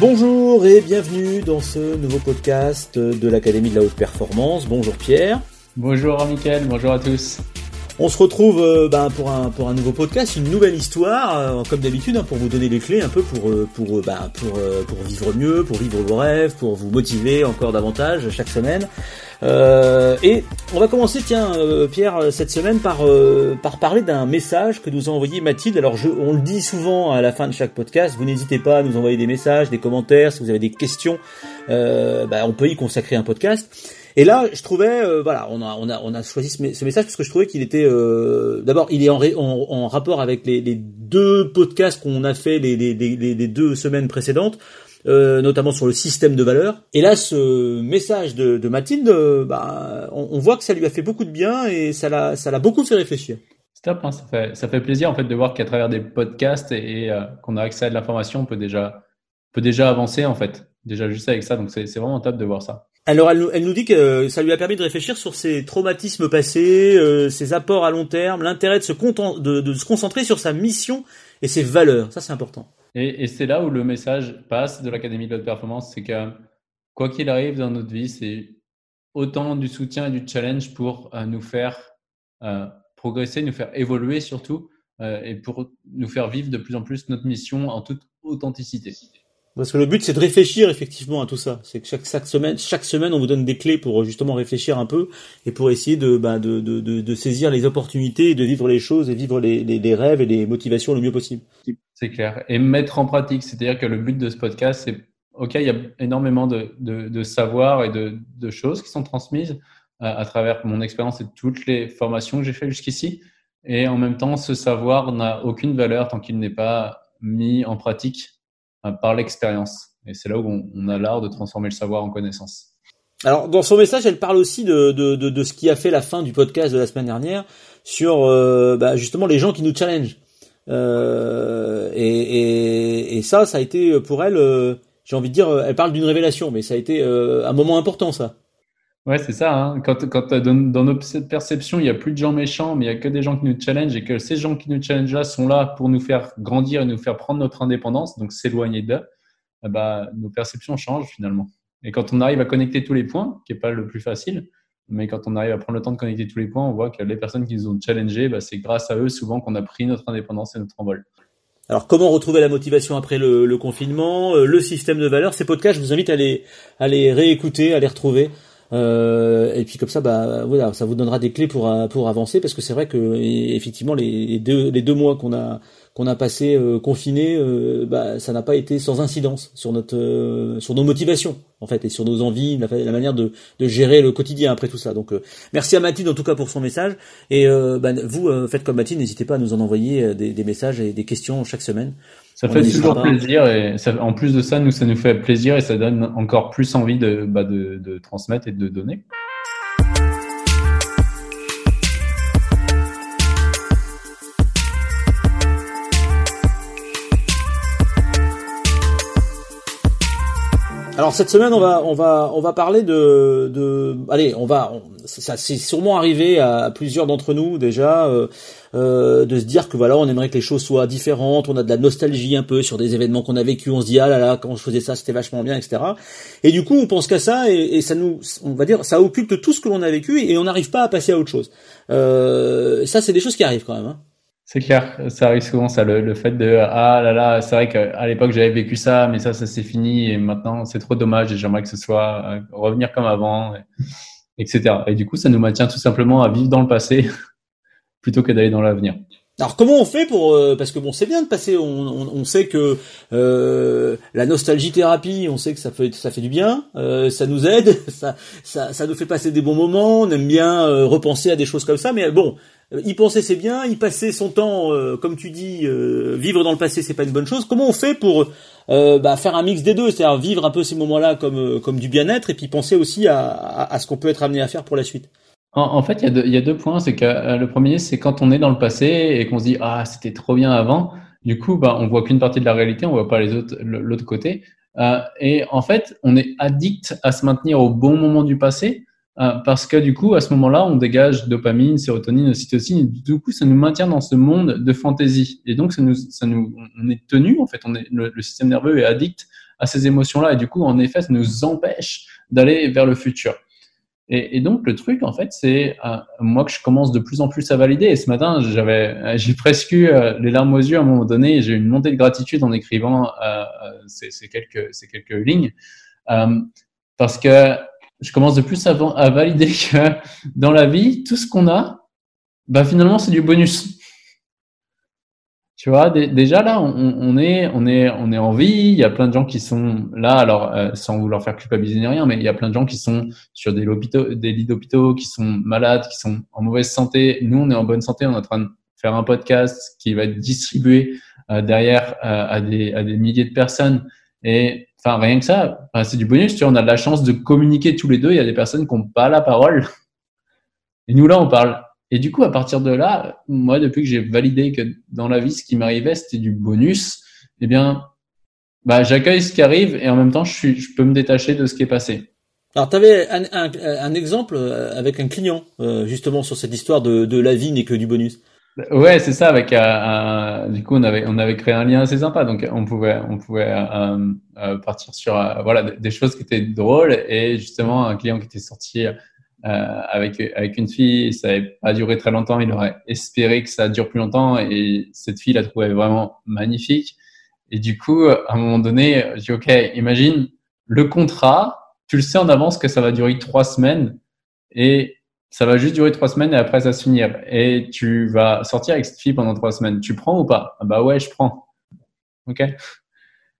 Bonjour et bienvenue dans ce nouveau podcast de l'Académie de la Haute Performance. Bonjour Pierre. Bonjour Mickaël, bonjour à tous. On se retrouve euh, ben, pour, un, pour un nouveau podcast, une nouvelle histoire, euh, comme d'habitude, hein, pour vous donner les clés un peu pour, euh, pour, ben, pour, pour vivre mieux, pour vivre vos rêves, pour vous motiver encore davantage chaque semaine. Et on va commencer, tiens, Pierre, cette semaine par, par parler d'un message que nous a envoyé Mathilde. Alors, je, on le dit souvent à la fin de chaque podcast, vous n'hésitez pas à nous envoyer des messages, des commentaires, si vous avez des questions, ben, on peut y consacrer un podcast. Et là, je trouvais, euh, voilà, on a, on a, on a choisi ce, message parce que je trouvais qu'il était, euh, d'abord, il est en, rapport avec les, deux podcasts qu'on a fait les, deux semaines précédentes. Euh, notamment sur le système de valeurs. Et là, ce message de, de Mathilde, bah, on, on, voit que ça lui a fait beaucoup de bien et ça l'a, ça l'a beaucoup fait réfléchir. Stop, hein, ça fait, ça fait plaisir en fait de voir qu'à travers des podcasts et, qu'on a accès à de l'information, on peut déjà, peut déjà avancer en fait, déjà juste avec ça. Donc c'est, c'est vraiment top de voir ça. Alors elle, elle, nous dit que ça lui a permis de réfléchir sur ses traumatismes passés, euh, ses apports à long terme, l'intérêt de se, de, de se concentrer sur sa mission et ses valeurs. Ça c'est important. Et, et c'est là où le message passe de l'Académie de haute performance, c'est que quoi qu'il arrive dans notre vie, c'est autant du soutien et du challenge pour euh, nous faire euh, progresser, nous faire évoluer surtout, euh, et pour nous faire vivre de plus en plus notre mission en toute authenticité. Parce que le but, c'est de réfléchir effectivement à tout ça. C'est que chaque, chaque, semaine, chaque semaine, on vous donne des clés pour justement réfléchir un peu et pour essayer de, bah, de, de, de, de saisir les opportunités, de vivre les choses et vivre les, les, les, rêves et les motivations le mieux possible. C'est clair. Et mettre en pratique, c'est-à-dire que le but de ce podcast, c'est ok, il y a énormément de, de, et de, choses qui sont transmises à, à travers mon expérience et toutes les formations que j'ai fait jusqu'ici. Et en même temps, ce savoir n'a aucune valeur tant qu'il n'est pas mis en pratique euh, par l'expérience. Et c'est là où on, a l'art de transformer le savoir en connaissance. Alors, dans son message, elle parle aussi de, ce qui a fait la fin du podcast de la semaine dernière sur euh, bah, justement les gens qui nous challengent. Euh, et, ça, ça a été pour elle, euh, j'ai envie de dire, elle parle d'une révélation, mais ça a été un moment important, ça. Ouais, c'est ça. Hein. Quand, dans, dans notre perception, il n'y a plus de gens méchants, mais il n'y a que des gens qui nous challengent et que ces gens qui nous challengent là sont là pour nous faire grandir et nous faire prendre notre indépendance, donc s'éloigner d'eux, bah, nos perceptions changent finalement. Et quand on arrive à connecter tous les points, qui n'est pas le plus facile, mais quand on arrive à prendre le temps de connecter tous les points, on voit que les personnes qui nous ont challengés, bah, c'est grâce à eux souvent qu'on a pris notre indépendance et notre envol. Alors comment retrouver la motivation après le, le confinement, euh, le système de valeurs? Ces podcasts, je vous invite à les, à les réécouter, à les retrouver. Euh, et puis comme ça, bah voilà, ça vous donnera des clés pour pour avancer parce que c'est vrai que effectivement les deux les deux mois qu'on a qu'on a passé euh, confiné, euh, bah ça n'a pas été sans incidence sur notre euh, sur nos motivations en fait et sur nos envies, la, manière de, de gérer le quotidien après tout ça. Donc merci à Mathilde en tout cas pour son message et bah, vous faites comme Mathilde, n'hésitez pas à nous en envoyer des, des messages et des questions chaque semaine. Ça fait toujours plaisir et ça, en plus de ça, nous, ça nous fait plaisir et ça donne encore plus envie de, bah, de, de transmettre et de donner. Alors cette semaine, on va on va on va parler de de allez, on va ça c'est sûrement arrivé à plusieurs d'entre nous déjà euh, euh, de se dire que voilà, on aimerait que les choses soient différentes, on a de la nostalgie un peu sur des événements qu'on a vécu, on se dit ah là là quand je faisais ça c'était vachement bien, etc. Et du coup on pense qu'à ça et, ça nous on va dire ça occulte tout ce que l'on a vécu et on n'arrive pas à passer à autre chose. Euh, ça c'est des choses qui arrivent quand même. Hein. C'est clair, ça arrive souvent, ça, le, fait de ah là là, c'est vrai qu'à l'époque j'avais vécu ça, mais ça, ça c'est fini et maintenant c'est trop dommage et j'aimerais que ce soit euh, revenir comme avant, etc. Et du coup, ça nous maintient tout simplement à vivre dans le passé plutôt que d'aller dans l'avenir. Alors comment on fait pour euh, parce que bon c'est bien de passer on, on, sait que euh, la nostalgie thérapie on sait que ça fait ça fait du bien euh, ça nous aide ça, ça ça nous fait passer des bons moments on aime bien euh, repenser à des choses comme ça mais bon y penser c'est bien y passer son temps comme tu dis vivre dans le passé c'est pas une bonne chose comment on fait pour bah, faire un mix des deux? C'est-à-dire vivre un peu ces moments-là comme comme du bien-être et puis penser aussi à, à, à ce qu'on peut être amené à faire pour la suite en, fait, il y, a deux, points. C'est que euh, le premier, c'est quand on est dans le passé et qu'on se dit ah c'était trop bien avant. Du coup, bah, on voit qu'une partie de la réalité, on voit pas les autres, l'autre côté. Euh, et en fait, on est addict à se maintenir au bon moment du passé euh, parce que du coup, à ce moment-là, on dégage dopamine, sérotonine, ocytocine, et du coup, ça nous maintient dans ce monde de fantaisie. Et donc, ça nous, ça nous, on est tenu, en fait, on est, le, système nerveux est addict à ces émotions-là, et du coup, en effet, ça nous empêche d'aller vers le futur. Et, donc, le truc, en fait, c'est euh, moi que je commence de plus en plus à valider. Et ce matin, j'avais, j'ai presque eu euh, les larmes aux yeux à un moment donné. J'ai eu une montée de gratitude en écrivant ces, quelques, ces quelques lignes. parce que je commence de plus à, à, valider que dans la vie, tout ce qu'on a, bah finalement, c'est du bonus. Tu vois, déjà là, on, est, on est, on est en vie. Il y a plein de gens qui sont là, alors euh, sans vouloir faire culpabiliser ni rien, mais il y a plein de gens qui sont sur des, des lits d'hôpitaux, qui sont malades, qui sont en mauvaise santé. Nous, on est en bonne santé. On est en train de faire un podcast qui va être distribué euh, derrière euh, à, des, à des milliers de personnes. Et Enfin, rien que ça, c'est du bonus. Tu vois, on a de la chance de communiquer tous les deux. Il y a des personnes qui n'ont pas la parole. Et nous, là, on parle. Et du coup, à partir de là, moi, depuis que j'ai validé que dans la vie, ce qui m'arrivait, c'était du bonus, eh bien, bah, j'accueille ce qui arrive et en même temps, je, peux me détacher de ce qui est passé. Alors, tu avais un, exemple euh, avec un client, euh, justement, sur cette histoire de, de la vie n'est que du bonus. Ouais, c'est ça. Avec euh, du coup, on avait on avait créé un lien assez sympa, donc on pouvait on pouvait euh, euh, partir sur voilà des choses qui étaient drôles et justement un client qui était sorti avec avec une fille, ça n'avait pas duré très longtemps. Il aurait espéré que ça dure plus longtemps et cette fille la trouvait vraiment magnifique. Et du coup, à un moment donné, je dis ok, imagine le contrat, tu le sais en avance que ça va durer trois semaines et ça va juste durer trois semaines et après ça se finir. Et tu vas sortir avec cette fille pendant trois semaines. Tu prends ou pas? Ah Bah ouais, je prends. Ok?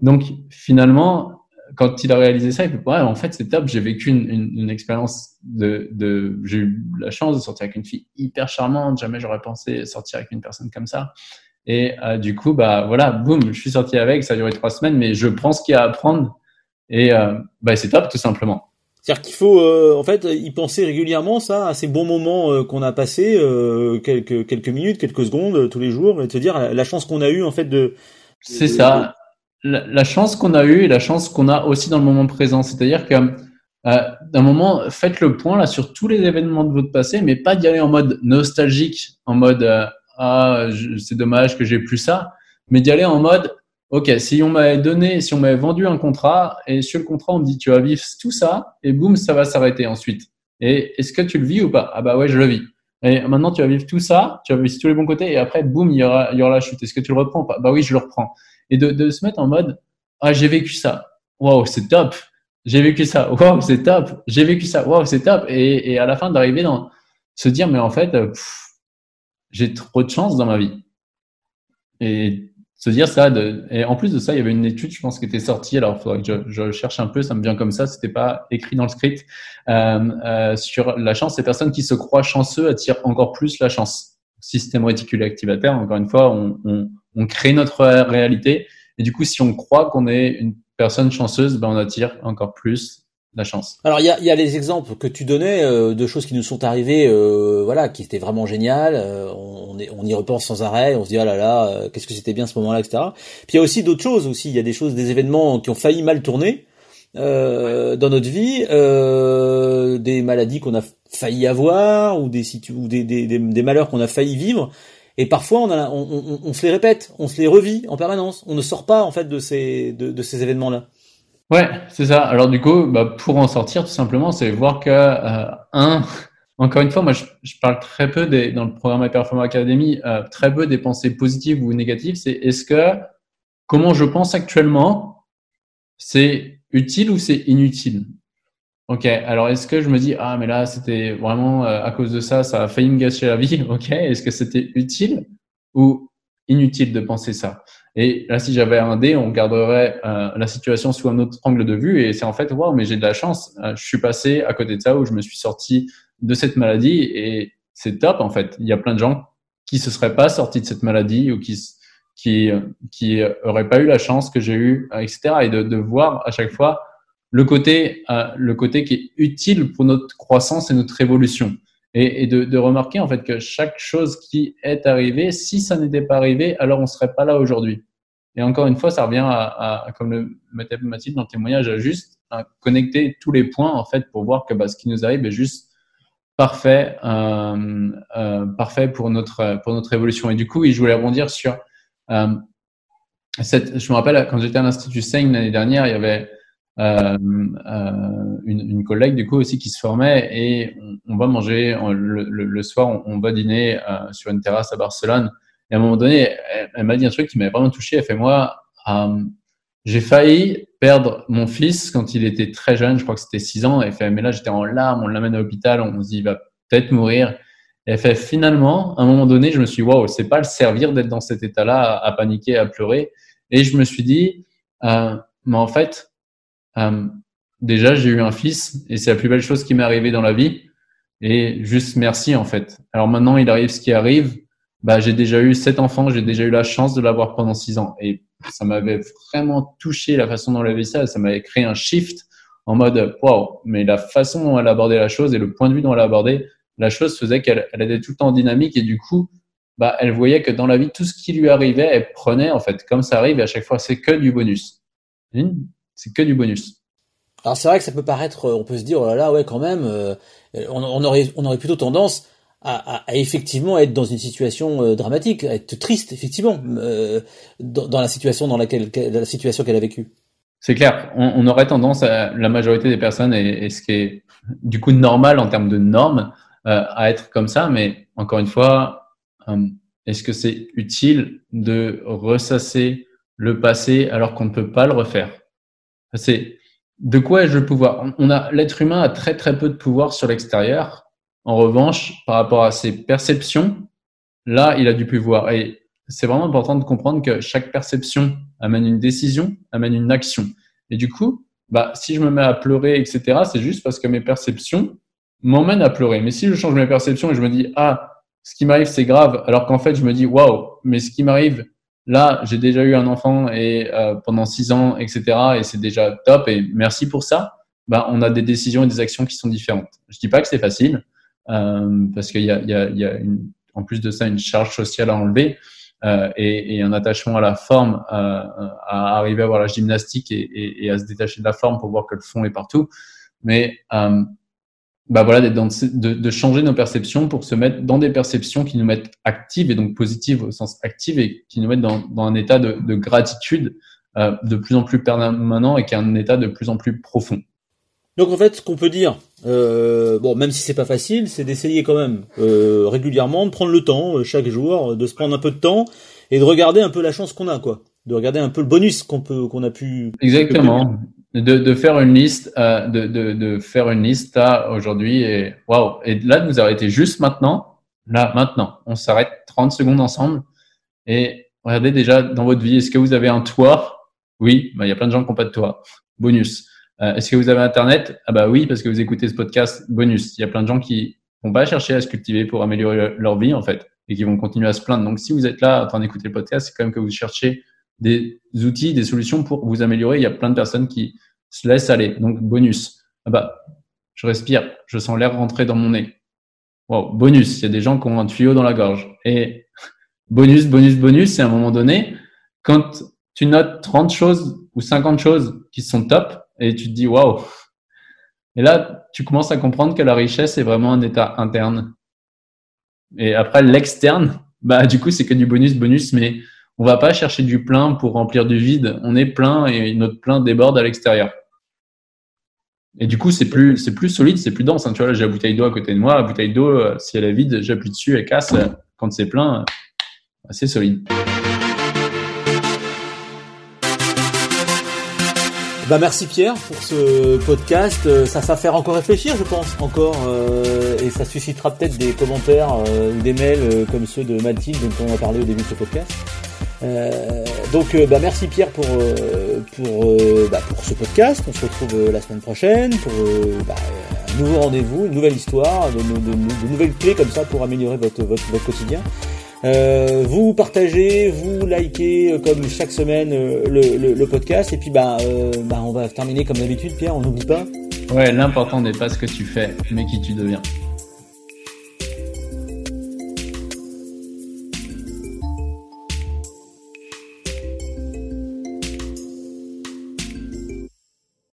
Donc finalement, quand il a réalisé ça, il fait ouais, en fait c'est top. J'ai vécu une, une, une expérience de, de j'ai eu la chance de sortir avec une fille hyper charmante. Jamais j'aurais pensé sortir avec une personne comme ça. Et euh, du coup, bah voilà, boum, je suis sorti avec. Ça a duré trois semaines, mais je prends ce qu'il y a à apprendre et euh, bah c'est top tout simplement. C'est-à-dire qu'il faut euh, en fait y penser régulièrement ça à ces bons moments euh, qu'on a passés euh, quelques quelques minutes, quelques secondes tous les jours et te dire la, chance qu'on a eu en fait de C'est ça. La, chance qu'on a eue et la chance qu'on a aussi dans le moment présent, c'est-à-dire que d'un moment faites le point là sur tous les événements de votre passé mais pas d'y aller en mode nostalgique, en mode ah c'est dommage que j'ai plus ça, mais d'y aller en mode Ok, si on m'avait donné, si on m'avait vendu un contrat et sur le contrat on me dit tu vas vivre tout ça et boum ça va s'arrêter ensuite. Et est-ce que tu le vis ou pas? Ah bah ouais je le vis. Et maintenant tu vas vivre tout ça, tu vas vivre tous les bons côtés et après boum il y aura il y aura la chute. Est-ce que tu le reprends Bah oui je le reprends. Et de, de se mettre en mode ah j'ai vécu ça, waouh c'est top, j'ai vécu ça, waouh c'est top, j'ai vécu ça, waouh c'est top. Et, et à la fin d'arriver dans se dire mais en fait j'ai trop de chance dans ma vie. Et se dire ça. Et en plus de ça, il y avait une étude, je pense, qui était sortie. Alors, faudrait que je, je, cherche un peu. Ça me vient comme ça. C'était pas écrit dans le script euh, euh, sur la chance. Ces personnes qui se croient chanceux attirent encore plus la chance. Système réticulé activateur. Encore une fois, on, on, on crée notre réalité. Et du coup, si on croit qu'on est une personne chanceuse, ben on attire encore plus la chance. Alors il y a, y a les exemples que tu donnais euh, de choses qui nous sont arrivées, euh, voilà, qui étaient vraiment géniales. Euh, on, on, y repense sans arrêt, on se dit ah là là, qu'est-ce que c'était bien ce moment-là, etc. Puis il y a aussi d'autres choses aussi. Il y a des choses, des événements qui ont failli mal tourner dans notre vie, des maladies qu'on a failli avoir ou des ou des, des, des, malheurs qu'on a failli vivre. Et parfois on, a, on, on, on, se les répète, on se les revit en permanence. On ne sort pas en fait de ces de, de ces événements-là. Ouais, c'est ça. Alors du coup, bah, pour en sortir, tout simplement, c'est voir que euh, un, encore une fois, moi, je, je parle très peu des, dans le programme Performance Academy, euh, très peu des pensées positives ou négatives. C'est est-ce que comment je pense actuellement, c'est utile ou c'est inutile? Ok. Alors est-ce que je me dis ah mais là c'était vraiment euh, à cause de ça, ça a failli me gâcher la vie? Ok. Est-ce que c'était utile ou inutile de penser ça? Et là, si j'avais un dé, on garderait euh, la situation sous un autre angle de vue. Et c'est en fait, waouh, mais j'ai de la chance. Euh, je suis passé à côté de ça où je me suis sorti de cette maladie et c'est top en fait. Il y a plein de gens qui se seraient pas sortis de cette maladie ou qui qui qui auraient pas eu la chance que j'ai eu, etc. Et de, de voir à chaque fois le côté euh, le côté qui est utile pour notre croissance et notre évolution. Et, de, remarquer en fait que chaque chose qui est arrivée, si ça n'était pas arrivé, alors on serait pas là aujourd'hui. Et encore une fois, ça revient à, comme le mathématique dans le témoignage, à juste connecter tous les points en fait pour voir que bah, ce qui nous arrive est juste parfait, euh, euh, parfait pour notre pour notre évolution. Et du coup, je voulais rebondir sur euh. Je me rappelle quand j'étais à l'institut Seigne l'année dernière, il y avait euh, euh, une, une, collègue du coup aussi qui se formait et on, va manger le, le, soir, on, va dîner euh, sur une terrasse à Barcelone. Et à un moment donné, elle, m'a dit un truc qui m'avait vraiment touché. Elle fait moi, j'ai failli perdre mon fils quand il était très jeune, je crois que c'était 6 ans. Elle fait mais là j'étais en larmes, on l'amène à l'hôpital, on se dit il va peut-être mourir. Et elle fait finalement, à un moment donné, je me suis dit waouh, c'est pas le servir d'être dans cet état-là, à, paniquer, à pleurer. Et je me suis dit, euh, mais en fait, euh, déjà, j'ai eu un fils et c'est la plus belle chose qui m'est arrivée dans la vie. Et juste merci, en fait. Alors maintenant, il arrive ce qui arrive. Bah, j'ai déjà eu sept enfants, j'ai déjà eu la chance de l'avoir pendant six ans. Et ça m'avait vraiment touché la façon dont elle avait ça. Ça m'avait créé un shift en mode, wow, mais la façon dont elle abordait la chose et le point de vue dont elle abordait la chose faisait qu'elle elle était tout le temps dynamique et du coup, bah, elle voyait que dans la vie, tout ce qui lui arrivait, elle prenait, en fait, comme ça arrive et à chaque fois, c'est que du bonus. C'est que du bonus. Alors c'est vrai que ça peut paraître, euh, on peut se dire, oh là là, ouais, quand même, euh, on, aurait, on aurait plutôt tendance à, à, effectivement être dans une situation euh, dramatique, à être triste, effectivement, dans, la situation dans laquelle, la situation qu'elle a vécue. C'est clair, on, aurait tendance, à, la majorité des personnes, et, ce qui est du coup normal en termes de normes, à être comme ça, mais encore une fois, est-ce que c'est utile de ressasser le passé alors qu'on ne peut pas le refaire? C'est de quoi ai-je le pouvoir? On a l'être humain a très très peu de pouvoir sur l'extérieur. En revanche, par rapport à ses perceptions, là, il a du pouvoir. Et c'est vraiment important de comprendre que chaque perception amène une décision, amène une action. Et du coup, bah, si je me mets à pleurer, etc., c'est juste parce que mes perceptions m'emmènent à pleurer. Mais si je change mes perceptions et je me dis, ah, ce qui m'arrive, c'est grave, alors qu'en fait, je me dis, waouh, mais ce qui m'arrive, Là, j'ai déjà eu un enfant et euh, pendant six ans, etc. Et c'est déjà top. Et merci pour ça. Bah, on a des décisions et des actions qui sont différentes. Je dis pas que c'est facile euh, parce qu'il y a, y a, y a une, en plus de ça une charge sociale à enlever euh, et, et, un attachement à la forme, euh, à arriver à voir la gymnastique et, et, et, à se détacher de la forme pour voir que le fond est partout. Mais euh, bah voilà, d'être dans, de, de, changer nos perceptions pour se mettre dans des perceptions qui nous mettent actives et donc positives au sens active et qui nous mettent dans, dans un état de, de gratitude euh, de plus en plus permanent et qui est un état de plus en plus profond. Donc en fait, ce qu'on peut dire, euh, bon, même si c'est pas facile, c'est d'essayer quand même euh, régulièrement de prendre le temps euh, chaque jour, de se prendre un peu de temps et de regarder un peu la chance qu'on a, quoi, de regarder un peu le bonus qu'on peut, qu'on a pu. Exactement de, de, faire une liste, euh, de, de, de, faire une liste là aujourd'hui et waouh et là de vous arrêter juste maintenant, là maintenant, on s'arrête 30 secondes ensemble et regardez déjà dans votre vie, est-ce que vous avez un toit? Oui, bah, il y a plein de gens qui n'ont pas de toit. Bonus. Euh, est-ce que vous avez Internet? Ah bah oui, parce que vous écoutez ce podcast. Bonus. Il y a plein de gens qui vont pas chercher à se cultiver pour améliorer leur vie en fait et qui vont continuer à se plaindre. Donc si vous êtes là en train d'écouter le podcast, c'est quand même que vous cherchez des outils, des solutions pour vous améliorer. Il y a plein de personnes qui se laissent aller. Donc, bonus. Ah bah, je respire, je sens l'air rentrer dans mon nez. Wow, bonus. Il y a des gens qui ont un tuyau dans la gorge. Et bonus, bonus, bonus, c'est à un moment donné, quand tu notes 30 choses ou 50 choses qui sont top et tu te dis waouh. Et là, tu commences à comprendre que la richesse est vraiment un état interne. Et après, l'externe, bah, du coup, c'est que du bonus, bonus, mais on va pas chercher du plein pour remplir du vide. On est plein et notre plein déborde à l'extérieur. Et du coup, c'est plus, solide, c'est plus dense. Hein. Tu vois, j'ai la bouteille d'eau à côté de moi. La bouteille d'eau, euh, si elle est vide, j'appuie dessus, elle casse. Quand c'est plein, euh, c'est solide. Bah merci Pierre pour ce podcast. Euh, ça va faire encore réfléchir, je pense, encore, et ça suscitera peut-être des commentaires ou des mails comme ceux de Mathilde dont on a parlé au début de ce podcast. Euh, donc euh, bah, merci Pierre pour, euh, pour, bah, pour ce podcast. On se retrouve la semaine prochaine pour bah, un nouveau rendez-vous, une nouvelle histoire, de, nouvelles clés comme ça pour améliorer votre, votre, quotidien. vous partagez, vous likez comme chaque semaine le, le, podcast et puis bah, bah on va terminer comme d'habitude Pierre, on n'oublie pas. Ouais, l'important n'est pas ce que tu fais, mais qui tu deviens.